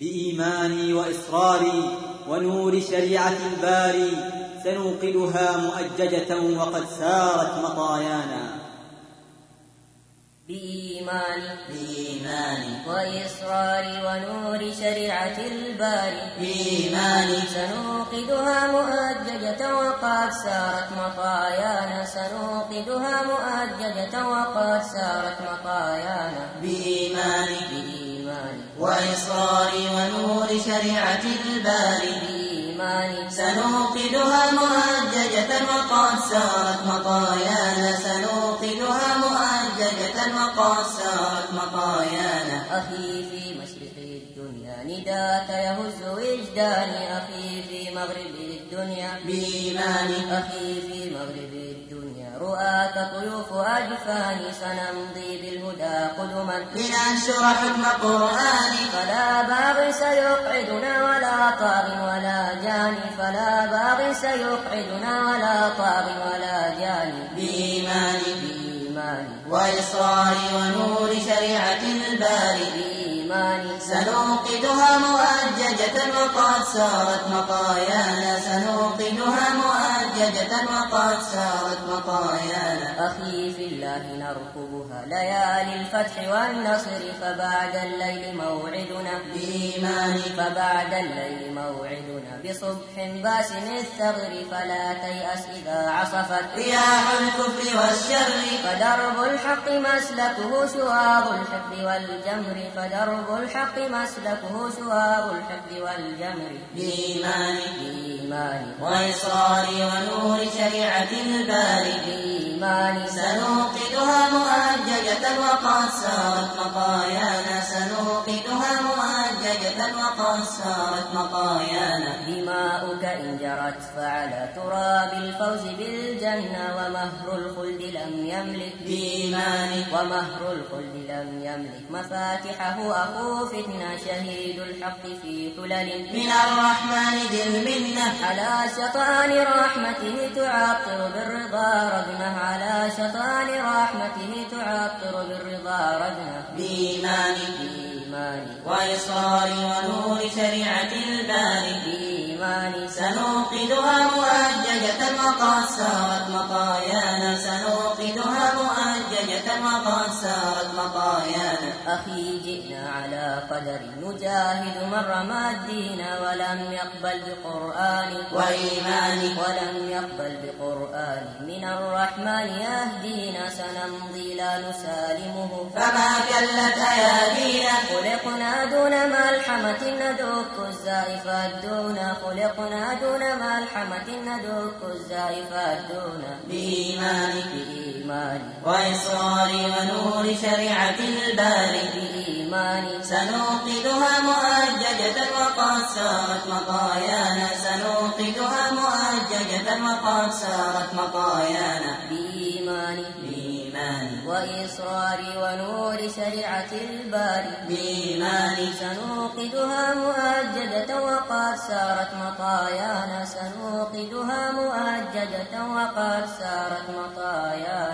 بإيماني وإصراري ونور شريعة الباري سنوقدها مؤججة وقد سارت مطايانا. بإيماني بإيماني وإصراري ونور شريعة الباري بإيماني سنوقدها مؤججة وقد سارت مطايانا. سنوقدها مؤججة وقد سارت مطايانا. بإيماني بإيماني وإصراري ونور شريعة الباري بإيماني سنوقدها مؤججة وقد سارت مطايانا. سنوقدها مؤججة وقد سارت مطايانا. أخي في مشرق الدنيا نداك يهز وجداني أخي في مغرب الدنيا. بإيماني أخي في مغرب رؤاك طيوف أجفاني سنمضي بالهدى قدما لننشر حكم قرآني فلا باغ سيقعدنا ولا طاغ ولا جاني فلا باغ سيقعدنا ولا طاغ ولا جاني بإيماني بإيماني وإصراري ونور شريعة الباري بإيماني سنوقدها مؤججة وقد سارت مطايانا. سنوقدها مؤججة وقد سارت مطايانا أخي في الله نرقبها ليالي الفتح والنصر فبعد الليل موعدنا بإيماني فبعد الليل موعدنا بصبح باسم الثغر فلا تيأس إذا عصفت رياح الكفر والشر. فدرب الحق مسلكه شواظ الحقد والجمر فدرب الحق مسلكه شواظ الحقد والجمر. بإيماني بإيماني وإصراري ونور شريعة الباري بإيماني سنوقدها مؤججة وقد سارت مطايانا وقد سارت مطايانا دماؤك إن جرت فعلى تراب الفوز بالجنة ومهر الخلد لم يملك بإيماني ومهر الخلد لم يملك مفاتحه. أخو فتنة شهيد الحق في حلل من الرحمن ذي المنة. على شطان رحمته تعطر بالرضا. ربنا على شطان رحمته تعطر الباري بإيماني سنوقدها مؤججة وقد مطايانا. سنوقدها مؤججة وقد مطايانا. أخي جئنا على قدر نجاهد من رمى الدين ولم يقبل بقرآن. وإيماني ولم يقبل بقرآن. من الرحمن يهدينا سنمضي لا نسالمه. فما كلت أيادينا خلقنا دون ملحمة ندك الزائفات دون خلقنا دون ملحمة ندك الزائفات دون بإيماني بإيمان وإصراري ونور شريعة الباري بإيمان. سنوقدها مؤججة وقد سارت مطايانا. سنوقدها مؤججة وقد سارت مطايانا. بإيمان. بإيماني وإصراري ونور شريعة الباري بإيماني سنوقدها مؤججة وقد سارت مطايانا سنوقدها مؤججة وقد سارت مطايانا